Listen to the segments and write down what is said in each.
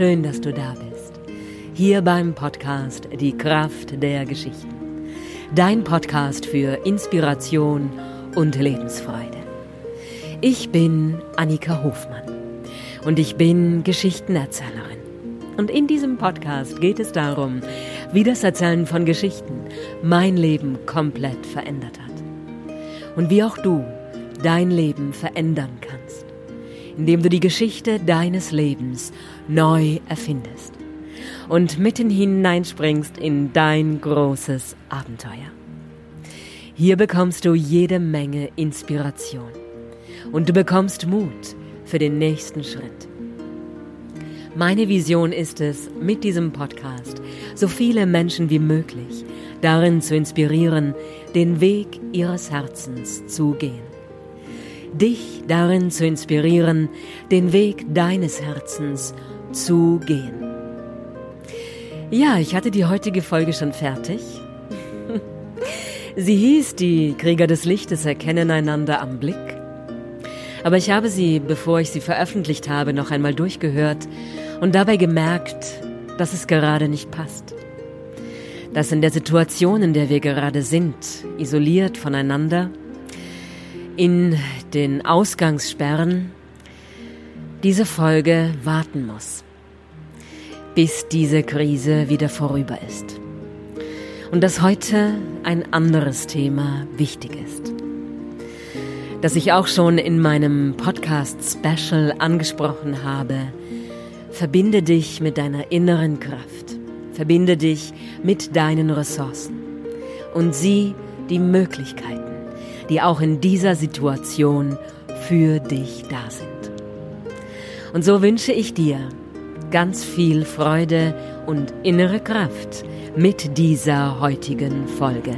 Schön, dass du da bist. Hier beim Podcast Die Kraft der Geschichten. Dein Podcast für Inspiration und Lebensfreude. Ich bin Annika Hofmann und ich bin Geschichtenerzählerin. Und in diesem Podcast geht es darum, wie das Erzählen von Geschichten mein Leben komplett verändert hat. Und wie auch du dein Leben verändern kannst, indem du die Geschichte deines Lebens neu erfindest und mitten hineinspringst in dein großes Abenteuer. Hier bekommst du jede Menge Inspiration und du bekommst Mut für den nächsten Schritt. Meine Vision ist es, mit diesem Podcast so viele Menschen wie möglich darin zu inspirieren, den Weg ihres Herzens zu gehen. Dich darin zu inspirieren, den Weg deines Herzens zu gehen. Ja, ich hatte die heutige Folge schon fertig. Sie hieß Die Krieger des Lichtes erkennen einander am Blick. Aber ich habe sie, bevor ich sie veröffentlicht habe, noch einmal durchgehört und dabei gemerkt, dass es gerade nicht passt. Dass in der Situation, in der wir gerade sind, isoliert voneinander, in den Ausgangssperren, diese Folge warten muss, bis diese Krise wieder vorüber ist. Und dass heute ein anderes Thema wichtig ist. Das ich auch schon in meinem Podcast-Special angesprochen habe, Verbinde dich mit deiner inneren Kraft. Verbinde dich mit deinen Ressourcen und sieh die Möglichkeiten, die auch in dieser Situation für dich da sind. Und so wünsche ich dir ganz viel Freude und innere Kraft mit dieser heutigen Folge.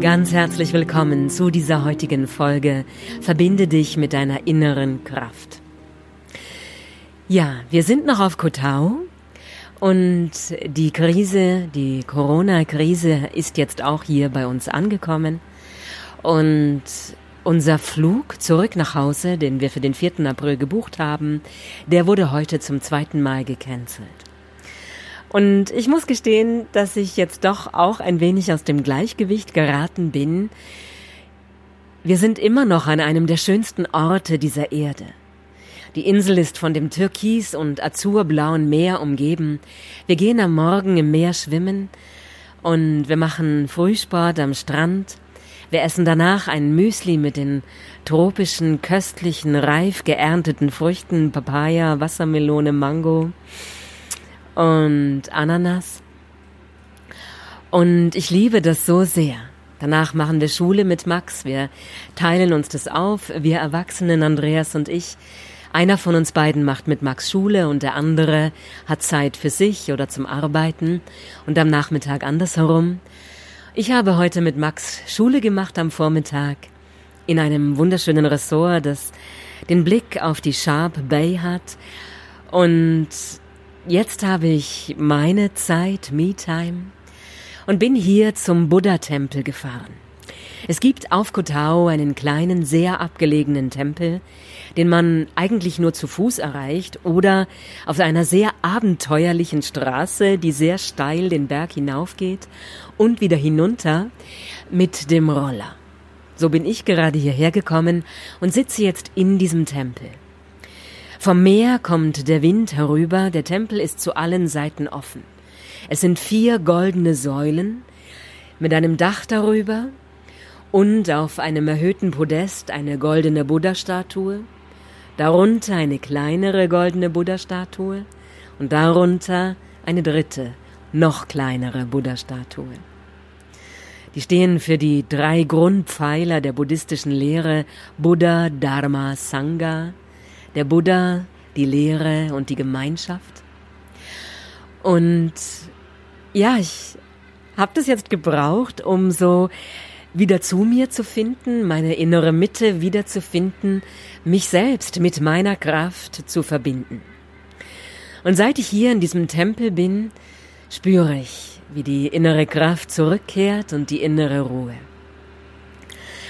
Ganz herzlich willkommen zu dieser heutigen Folge. Verbinde dich mit deiner inneren Kraft. Ja, wir sind noch auf Kotau und die Krise, die Corona-Krise ist jetzt auch hier bei uns angekommen und unser Flug zurück nach Hause, den wir für den 4. April gebucht haben, der wurde heute zum zweiten Mal gecancelt. Und ich muss gestehen, dass ich jetzt doch auch ein wenig aus dem Gleichgewicht geraten bin. Wir sind immer noch an einem der schönsten Orte dieser Erde. Die Insel ist von dem türkis- und azurblauen Meer umgeben. Wir gehen am Morgen im Meer schwimmen und wir machen Frühsport am Strand. Wir essen danach ein Müsli mit den tropischen, köstlichen, reif geernteten Früchten, Papaya, Wassermelone, Mango und Ananas. Und ich liebe das so sehr. Danach machen wir Schule mit Max. Wir teilen uns das auf. Wir Erwachsenen, Andreas und ich. Einer von uns beiden macht mit Max Schule und der andere hat Zeit für sich oder zum Arbeiten und am Nachmittag andersherum. Ich habe heute mit Max Schule gemacht am Vormittag in einem wunderschönen Ressort, das den Blick auf die Sharp Bay hat und Jetzt habe ich meine Zeit, Me-Time, und bin hier zum Buddha-Tempel gefahren. Es gibt auf Kotau einen kleinen, sehr abgelegenen Tempel, den man eigentlich nur zu Fuß erreicht oder auf einer sehr abenteuerlichen Straße, die sehr steil den Berg hinaufgeht und wieder hinunter mit dem Roller. So bin ich gerade hierher gekommen und sitze jetzt in diesem Tempel. Vom Meer kommt der Wind herüber, der Tempel ist zu allen Seiten offen. Es sind vier goldene Säulen mit einem Dach darüber und auf einem erhöhten Podest eine goldene Buddha-Statue, darunter eine kleinere goldene Buddha-Statue und darunter eine dritte, noch kleinere Buddha-Statue. Die stehen für die drei Grundpfeiler der buddhistischen Lehre Buddha, Dharma, Sangha, der Buddha, die Lehre und die Gemeinschaft. Und ja, ich habe das jetzt gebraucht, um so wieder zu mir zu finden, meine innere Mitte wieder zu finden, mich selbst mit meiner Kraft zu verbinden. Und seit ich hier in diesem Tempel bin, spüre ich wie die innere Kraft zurückkehrt und die innere Ruhe.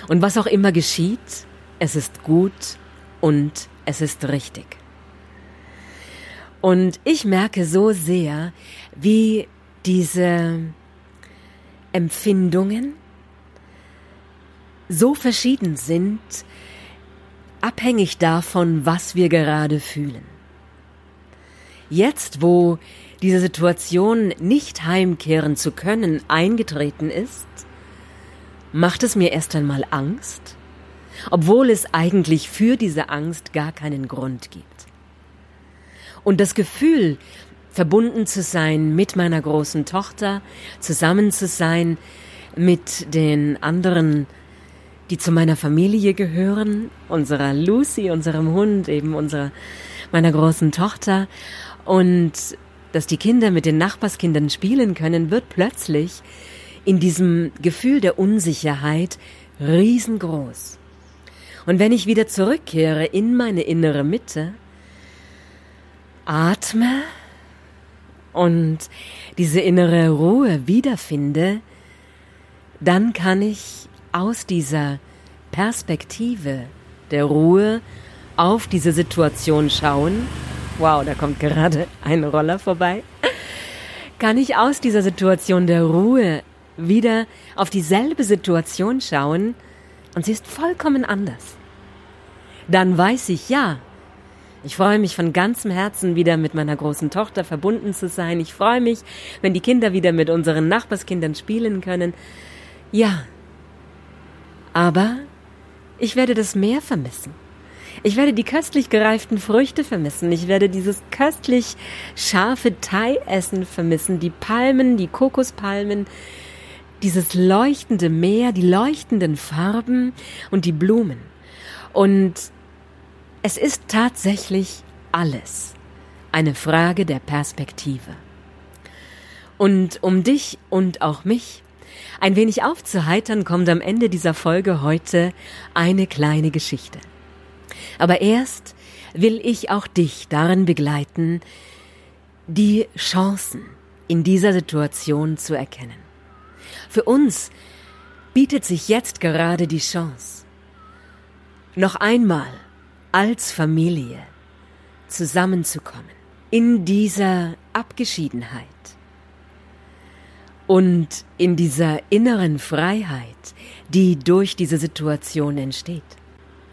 Und was auch immer geschieht, es ist gut und es ist richtig. Und ich merke so sehr, wie diese Empfindungen so verschieden sind, abhängig davon, was wir gerade fühlen. Jetzt, wo diese Situation nicht heimkehren zu können eingetreten ist, macht es mir erst einmal Angst, obwohl es eigentlich für diese Angst gar keinen Grund gibt. Und das Gefühl, verbunden zu sein mit meiner großen Tochter, zusammen zu sein mit den anderen, die zu meiner Familie gehören, unserer Lucy, unserem Hund, eben unserer, meiner großen Tochter und dass die Kinder mit den Nachbarskindern spielen können, wird plötzlich in diesem Gefühl der Unsicherheit riesengroß. Und wenn ich wieder zurückkehre in meine innere Mitte, atme und diese innere Ruhe wiederfinde, dann kann ich aus dieser Perspektive der Ruhe auf diese Situation schauen wow, da kommt gerade ein Roller vorbei, kann ich aus dieser Situation der Ruhe wieder auf dieselbe Situation schauen und sie ist vollkommen anders. Dann weiß ich, ja, ich freue mich von ganzem Herzen wieder mit meiner großen Tochter verbunden zu sein. Ich freue mich, wenn die Kinder wieder mit unseren Nachbarskindern spielen können. Ja, aber ich werde das Meer vermissen. Ich werde die köstlich gereiften Früchte vermissen. Ich werde dieses köstlich scharfe Thai-Essen vermissen. Die Palmen, die Kokospalmen, dieses leuchtende Meer, die leuchtenden Farben und die Blumen. Und es ist tatsächlich alles eine Frage der Perspektive. Und um dich und auch mich ein wenig aufzuheitern, kommt am Ende dieser Folge heute eine kleine Geschichte. Aber erst will ich auch dich darin begleiten, die Chancen in dieser Situation zu erkennen. Für uns bietet sich jetzt gerade die Chance, noch einmal als Familie zusammenzukommen in dieser Abgeschiedenheit und in dieser inneren Freiheit, die durch diese Situation entsteht.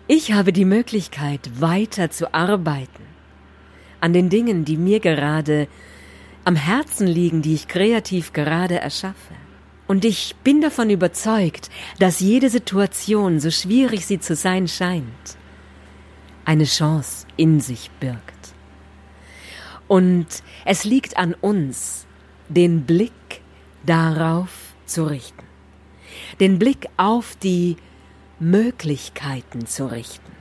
Ich habe die Möglichkeit, weiter zu arbeiten an den Dingen, die mir gerade am Herzen liegen, die ich kreativ gerade erschaffe. Und ich bin davon überzeugt, dass jede Situation, so schwierig sie zu sein scheint, eine Chance in sich birgt. Und es liegt an uns, den Blick darauf zu richten. Den Blick auf die Möglichkeiten zu richten.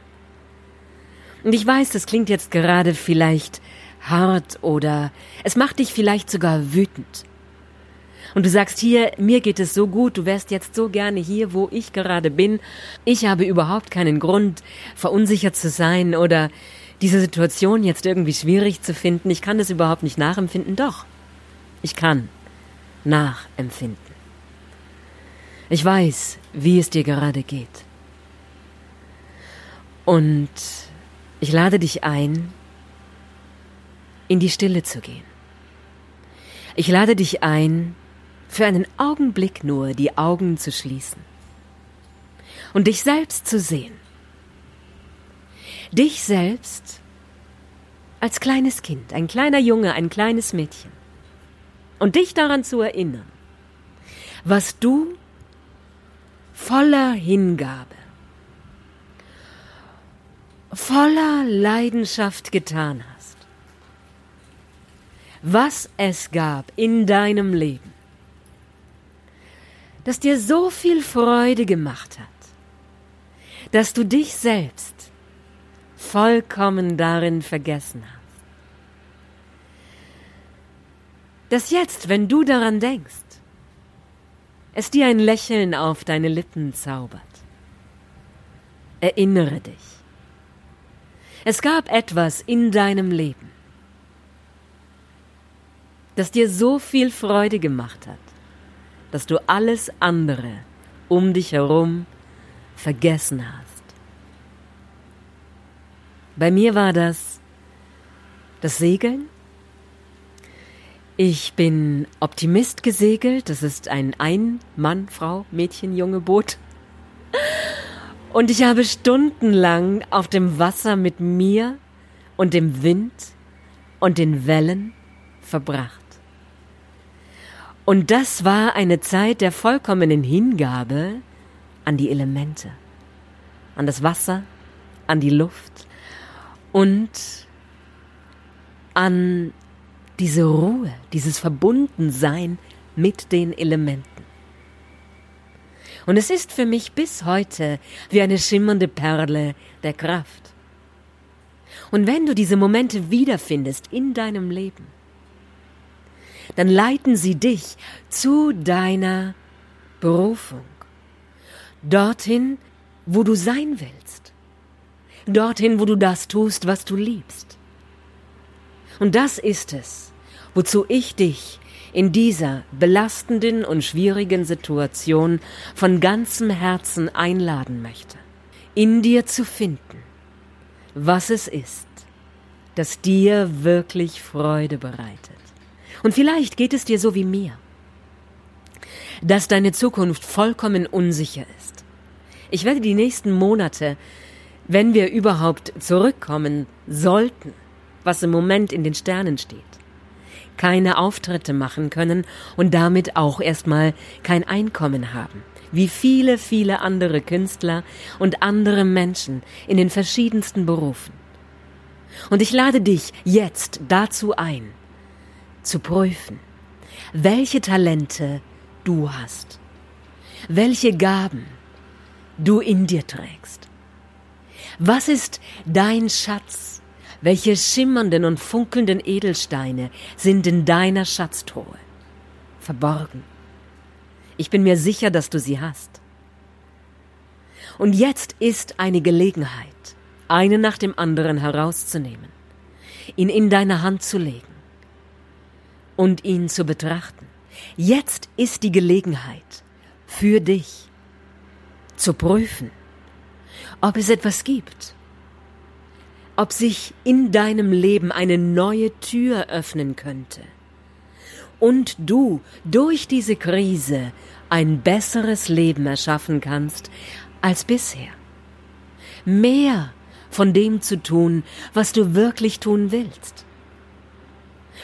Und ich weiß, das klingt jetzt gerade vielleicht hart oder es macht dich vielleicht sogar wütend. Und du sagst hier, mir geht es so gut, du wärst jetzt so gerne hier, wo ich gerade bin. Ich habe überhaupt keinen Grund, verunsichert zu sein oder diese Situation jetzt irgendwie schwierig zu finden. Ich kann das überhaupt nicht nachempfinden. Doch, ich kann nachempfinden. Ich weiß, wie es dir gerade geht. Und ich lade dich ein, in die Stille zu gehen. Ich lade dich ein, für einen Augenblick nur die Augen zu schließen und dich selbst zu sehen. Dich selbst als kleines Kind, ein kleiner Junge, ein kleines Mädchen. Und dich daran zu erinnern, was du voller Hingabe voller Leidenschaft getan hast, was es gab in deinem Leben, das dir so viel Freude gemacht hat, dass du dich selbst vollkommen darin vergessen hast. Dass jetzt, wenn du daran denkst, es dir ein Lächeln auf deine Lippen zaubert. Erinnere dich es gab etwas in deinem Leben, das dir so viel Freude gemacht hat, dass du alles andere um dich herum vergessen hast. Bei mir war das das Segeln. Ich bin Optimist gesegelt. Das ist ein Ein-Mann, Frau, Mädchen, Junge Boot. Und ich habe stundenlang auf dem Wasser mit mir und dem Wind und den Wellen verbracht. Und das war eine Zeit der vollkommenen Hingabe an die Elemente, an das Wasser, an die Luft und an diese Ruhe, dieses Verbundensein mit den Elementen. Und es ist für mich bis heute wie eine schimmernde Perle der Kraft. Und wenn du diese Momente wiederfindest in deinem Leben, dann leiten sie dich zu deiner Berufung. Dorthin, wo du sein willst. Dorthin, wo du das tust, was du liebst. Und das ist es, wozu ich dich in dieser belastenden und schwierigen Situation von ganzem Herzen einladen möchte, in dir zu finden, was es ist, das dir wirklich Freude bereitet. Und vielleicht geht es dir so wie mir, dass deine Zukunft vollkommen unsicher ist. Ich werde die nächsten Monate, wenn wir überhaupt zurückkommen sollten, was im Moment in den Sternen steht, keine Auftritte machen können und damit auch erstmal kein Einkommen haben, wie viele, viele andere Künstler und andere Menschen in den verschiedensten Berufen. Und ich lade dich jetzt dazu ein, zu prüfen, welche Talente du hast, welche Gaben du in dir trägst. Was ist dein Schatz? Welche schimmernden und funkelnden Edelsteine sind in deiner Schatztruhe verborgen? Ich bin mir sicher, dass du sie hast. Und jetzt ist eine Gelegenheit, einen nach dem anderen herauszunehmen, ihn in deine Hand zu legen und ihn zu betrachten. Jetzt ist die Gelegenheit für dich zu prüfen, ob es etwas gibt, ob sich in deinem Leben eine neue Tür öffnen könnte und du durch diese Krise ein besseres Leben erschaffen kannst als bisher. Mehr von dem zu tun, was du wirklich tun willst.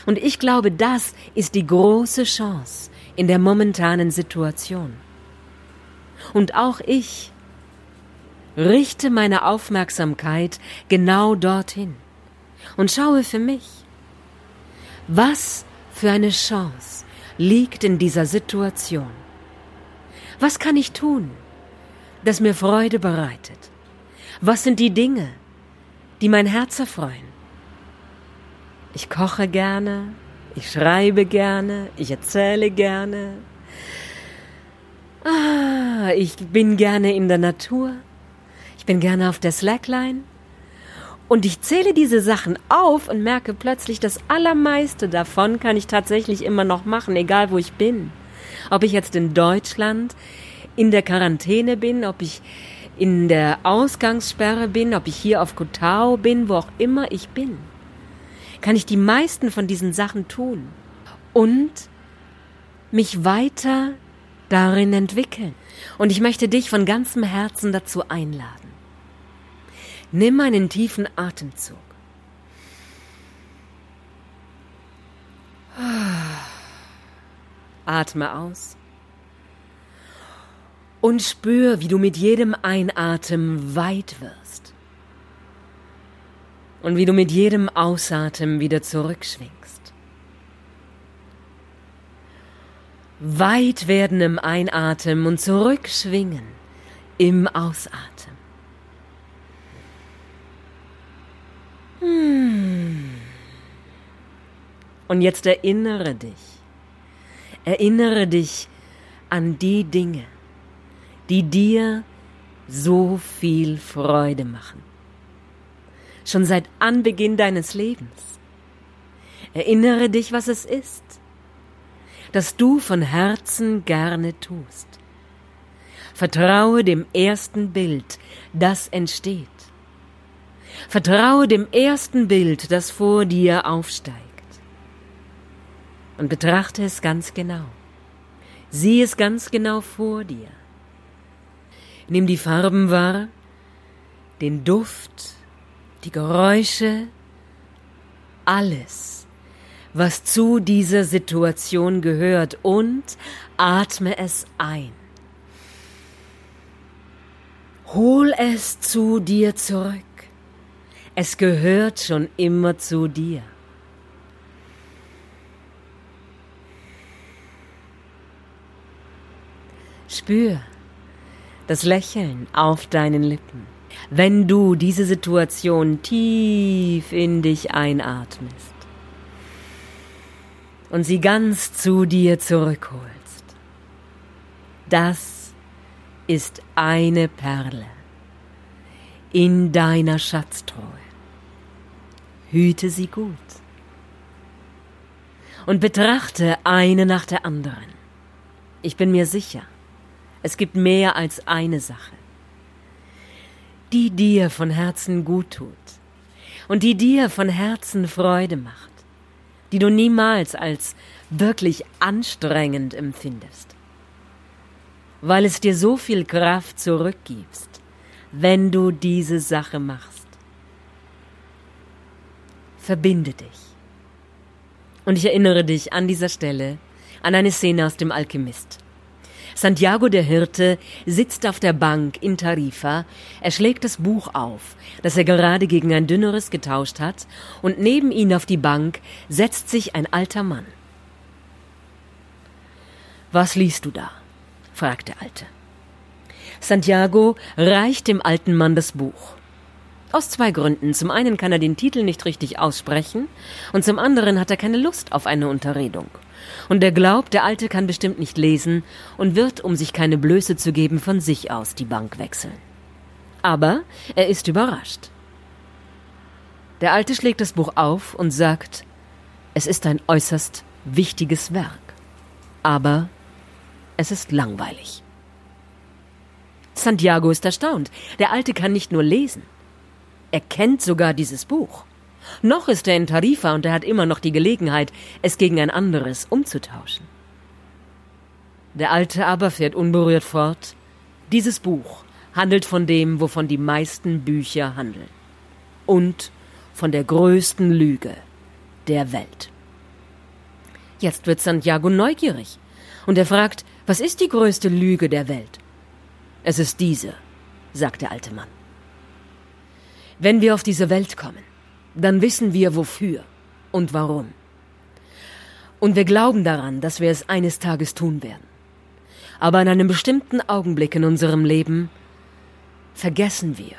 Und ich glaube, das ist die große Chance in der momentanen Situation. Und auch ich richte meine Aufmerksamkeit genau dorthin und schaue für mich, was für eine Chance liegt in dieser Situation. Was kann ich tun, das mir Freude bereitet? Was sind die Dinge, die mein Herz erfreuen? Ich koche gerne, ich schreibe gerne, ich erzähle gerne. Ah, ich bin gerne in der Natur. Ich bin gerne auf der Slackline. Und ich zähle diese Sachen auf und merke plötzlich, das Allermeiste davon kann ich tatsächlich immer noch machen, egal wo ich bin. Ob ich jetzt in Deutschland in der Quarantäne bin, ob ich in der Ausgangssperre bin, ob ich hier auf Kotau bin, wo auch immer ich bin kann ich die meisten von diesen Sachen tun und mich weiter darin entwickeln. Und ich möchte dich von ganzem Herzen dazu einladen. Nimm einen tiefen Atemzug. Atme aus und spür, wie du mit jedem Einatmen weit wirst und wie du mit jedem Ausatmen wieder zurückschwingst. Weit werden im Einatmen und zurückschwingen im Ausatmen. Und jetzt erinnere dich, erinnere dich an die Dinge, die dir so viel Freude machen schon seit Anbeginn deines Lebens. Erinnere dich, was es ist. das du von Herzen gerne tust. Vertraue dem ersten Bild, das entsteht. Vertraue dem ersten Bild, das vor dir aufsteigt. Und betrachte es ganz genau. Sieh es ganz genau vor dir. Nimm die Farben wahr, den Duft, die Geräusche, alles, was zu dieser Situation gehört und atme es ein. Hol es zu dir zurück. Es gehört schon immer zu dir. Spür das Lächeln auf deinen Lippen, wenn du diese Situation tief in dich einatmest und sie ganz zu dir zurückholst. Das ist eine Perle in deiner Schatztruhe. Hüte sie gut und betrachte eine nach der anderen. Ich bin mir sicher, es gibt mehr als eine Sache, die dir von Herzen gut tut und die dir von Herzen Freude macht, die du niemals als wirklich anstrengend empfindest weil es dir so viel Kraft zurückgibst, wenn du diese Sache machst. Verbinde dich. Und ich erinnere dich an dieser Stelle an eine Szene aus dem Alchemist. Santiago der Hirte sitzt auf der Bank in Tarifa, er schlägt das Buch auf, das er gerade gegen ein dünneres getauscht hat, und neben ihn auf die Bank setzt sich ein alter Mann. Was liest du da? fragt der Alte. Santiago reicht dem alten Mann das Buch. Aus zwei Gründen. Zum einen kann er den Titel nicht richtig aussprechen und zum anderen hat er keine Lust auf eine Unterredung. Und er glaubt, der Alte kann bestimmt nicht lesen und wird, um sich keine Blöße zu geben, von sich aus die Bank wechseln. Aber er ist überrascht. Der Alte schlägt das Buch auf und sagt, es ist ein äußerst wichtiges Werk. Aber es ist langweilig. Santiago ist erstaunt. Der Alte kann nicht nur lesen. Er kennt sogar dieses Buch. Noch ist er in Tarifa und er hat immer noch die Gelegenheit, es gegen ein anderes umzutauschen. Der Alte aber fährt unberührt fort. Dieses Buch handelt von dem, wovon die meisten Bücher handeln. Und von der größten Lüge der Welt. Jetzt wird Santiago neugierig und er fragt, was ist die größte Lüge der Welt? Es ist diese, sagt der alte Mann. Wenn wir auf diese Welt kommen, dann wissen wir wofür und warum. Und wir glauben daran, dass wir es eines Tages tun werden. Aber in einem bestimmten Augenblick in unserem Leben vergessen wir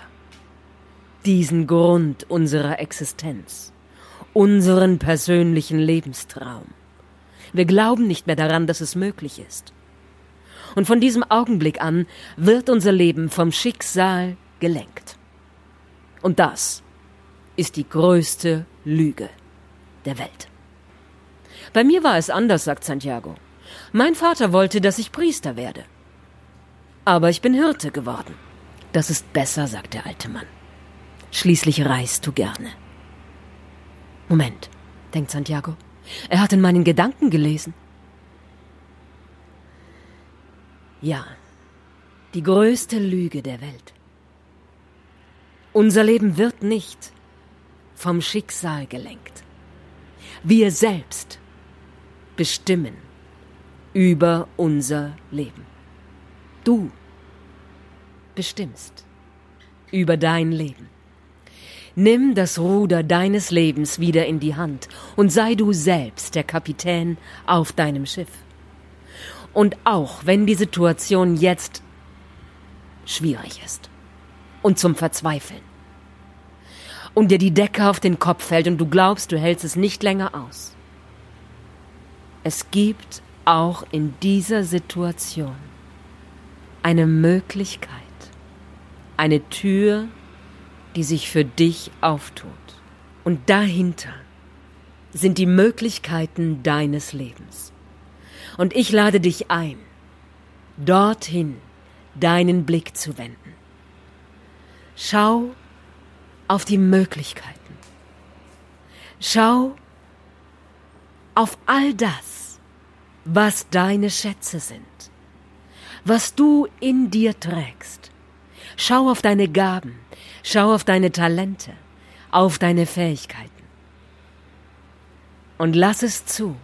diesen Grund unserer Existenz, unseren persönlichen Lebenstraum. Wir glauben nicht mehr daran, dass es möglich ist. Und von diesem Augenblick an wird unser Leben vom Schicksal gelenkt. Und das ist die größte Lüge der Welt. Bei mir war es anders, sagt Santiago. Mein Vater wollte, dass ich Priester werde. Aber ich bin Hirte geworden. Das ist besser, sagt der alte Mann. Schließlich reist du gerne. Moment, denkt Santiago. Er hat in meinen Gedanken gelesen. Ja, die größte Lüge der Welt. Unser Leben wird nicht vom Schicksal gelenkt. Wir selbst bestimmen über unser Leben. Du bestimmst über dein Leben. Nimm das Ruder deines Lebens wieder in die Hand und sei du selbst der Kapitän auf deinem Schiff. Und auch wenn die Situation jetzt schwierig ist und zum Verzweifeln und dir die Decke auf den Kopf fällt und du glaubst, du hältst es nicht länger aus. Es gibt auch in dieser Situation eine Möglichkeit, eine Tür, die sich für dich auftut. Und dahinter sind die Möglichkeiten deines Lebens. Und ich lade dich ein, dorthin deinen Blick zu wenden. Schau auf die Möglichkeiten. Schau auf all das, was deine Schätze sind, was du in dir trägst. Schau auf deine Gaben, schau auf deine Talente, auf deine Fähigkeiten. Und lass es zu,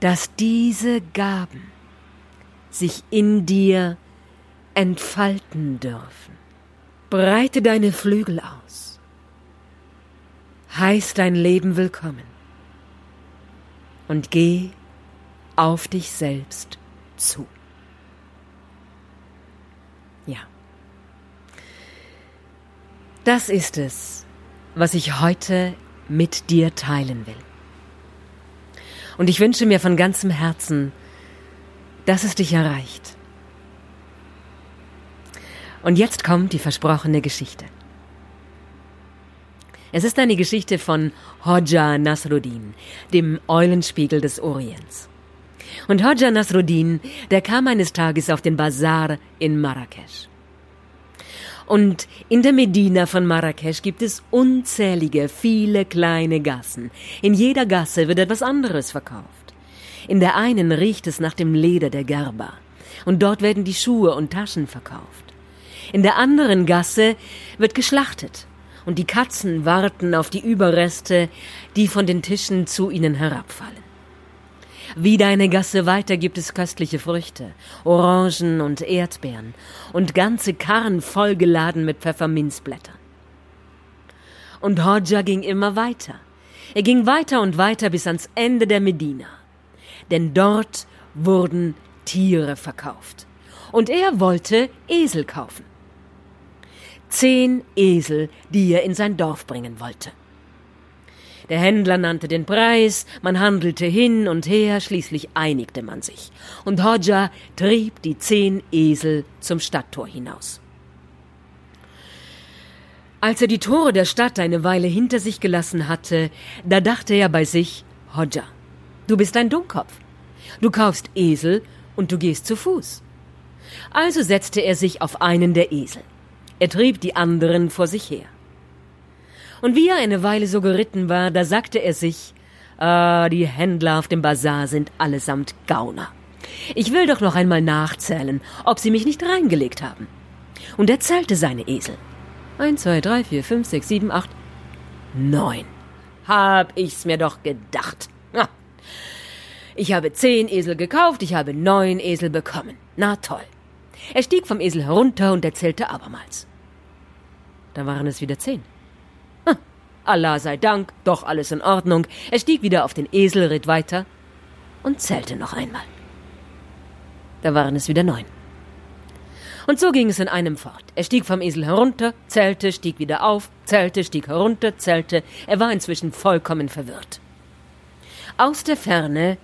dass diese Gaben sich in dir entfalten dürfen. Breite deine Flügel aus. Heiß dein Leben willkommen. Und geh auf dich selbst zu. Ja. Das ist es, was ich heute mit dir teilen will. Und ich wünsche mir von ganzem Herzen, dass es dich erreicht. Und jetzt kommt die versprochene Geschichte. Es ist eine Geschichte von Hoja Nasruddin, dem Eulenspiegel des Orients. Und Hoja Nasruddin, der kam eines Tages auf den Bazar in Marrakesch. Und in der Medina von Marrakesch gibt es unzählige, viele kleine Gassen. In jeder Gasse wird etwas anderes verkauft. In der einen riecht es nach dem Leder der Gerber. Und dort werden die Schuhe und Taschen verkauft. In der anderen Gasse wird geschlachtet. Und die Katzen warten auf die Überreste, die von den Tischen zu ihnen herabfallen. Wieder eine Gasse weiter gibt es köstliche Früchte, Orangen und Erdbeeren und ganze Karren vollgeladen mit Pfefferminzblättern. Und Hodja ging immer weiter. Er ging weiter und weiter bis ans Ende der Medina. Denn dort wurden Tiere verkauft. Und er wollte Esel kaufen. Zehn Esel, die er in sein Dorf bringen wollte. Der Händler nannte den Preis, man handelte hin und her, schließlich einigte man sich. Und Hodja trieb die zehn Esel zum Stadttor hinaus. Als er die Tore der Stadt eine Weile hinter sich gelassen hatte, da dachte er bei sich, Hodja, du bist ein Dummkopf. Du kaufst Esel und du gehst zu Fuß. Also setzte er sich auf einen der Esel. Er trieb die anderen vor sich her. Und wie er eine Weile so geritten war, da sagte er sich, ah, die Händler auf dem Bazar sind allesamt Gauner. Ich will doch noch einmal nachzählen, ob sie mich nicht reingelegt haben. Und er zählte seine Esel. Eins, zwei, drei, vier, fünf, sechs, sieben, acht, neun. Hab ich's mir doch gedacht. Ich habe zehn Esel gekauft, ich habe neun Esel bekommen. Na toll. Er stieg vom Esel herunter und erzählte abermals. Da waren es wieder zehn. Allah sei Dank, doch alles in Ordnung. Er stieg wieder auf den Esel, ritt weiter und zählte noch einmal. Da waren es wieder neun. Und so ging es in einem fort. Er stieg vom Esel herunter, zählte, stieg wieder auf, zählte, stieg herunter, zählte. Er war inzwischen vollkommen verwirrt. Aus der Ferne,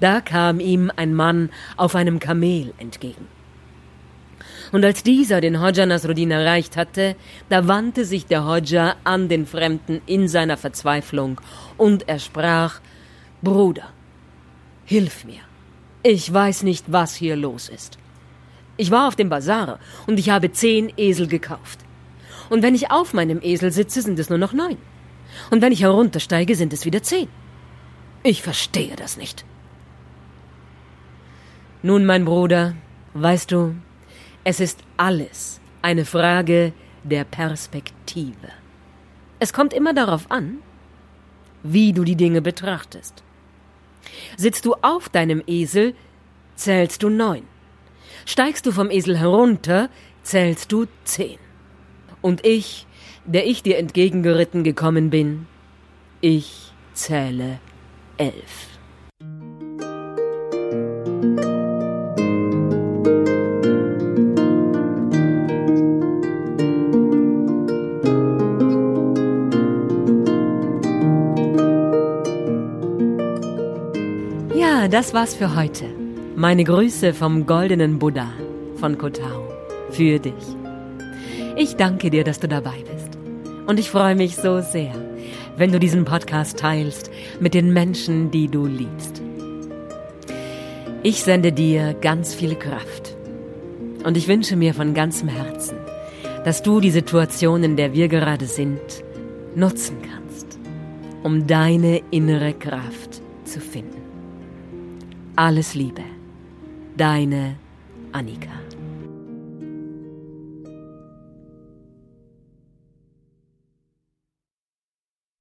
da kam ihm ein Mann auf einem Kamel entgegen. Und als dieser den Hodja Nasruddin erreicht hatte, da wandte sich der Hodja an den Fremden in seiner Verzweiflung und er sprach, Bruder, hilf mir. Ich weiß nicht, was hier los ist. Ich war auf dem Bazar und ich habe zehn Esel gekauft. Und wenn ich auf meinem Esel sitze, sind es nur noch neun. Und wenn ich heruntersteige, sind es wieder zehn. Ich verstehe das nicht. Nun, mein Bruder, weißt du, es ist alles eine Frage der Perspektive. Es kommt immer darauf an, wie du die Dinge betrachtest. Sitzt du auf deinem Esel, zählst du neun. Steigst du vom Esel herunter, zählst du zehn. Und ich, der ich dir entgegengeritten gekommen bin, ich zähle elf. Das war's für heute. Meine Grüße vom goldenen Buddha von Kotao für dich. Ich danke dir, dass du dabei bist. Und ich freue mich so sehr, wenn du diesen Podcast teilst mit den Menschen, die du liebst. Ich sende dir ganz viel Kraft. Und ich wünsche mir von ganzem Herzen, dass du die Situation, in der wir gerade sind, nutzen kannst, um deine innere Kraft zu finden. Alles Liebe, deine Annika.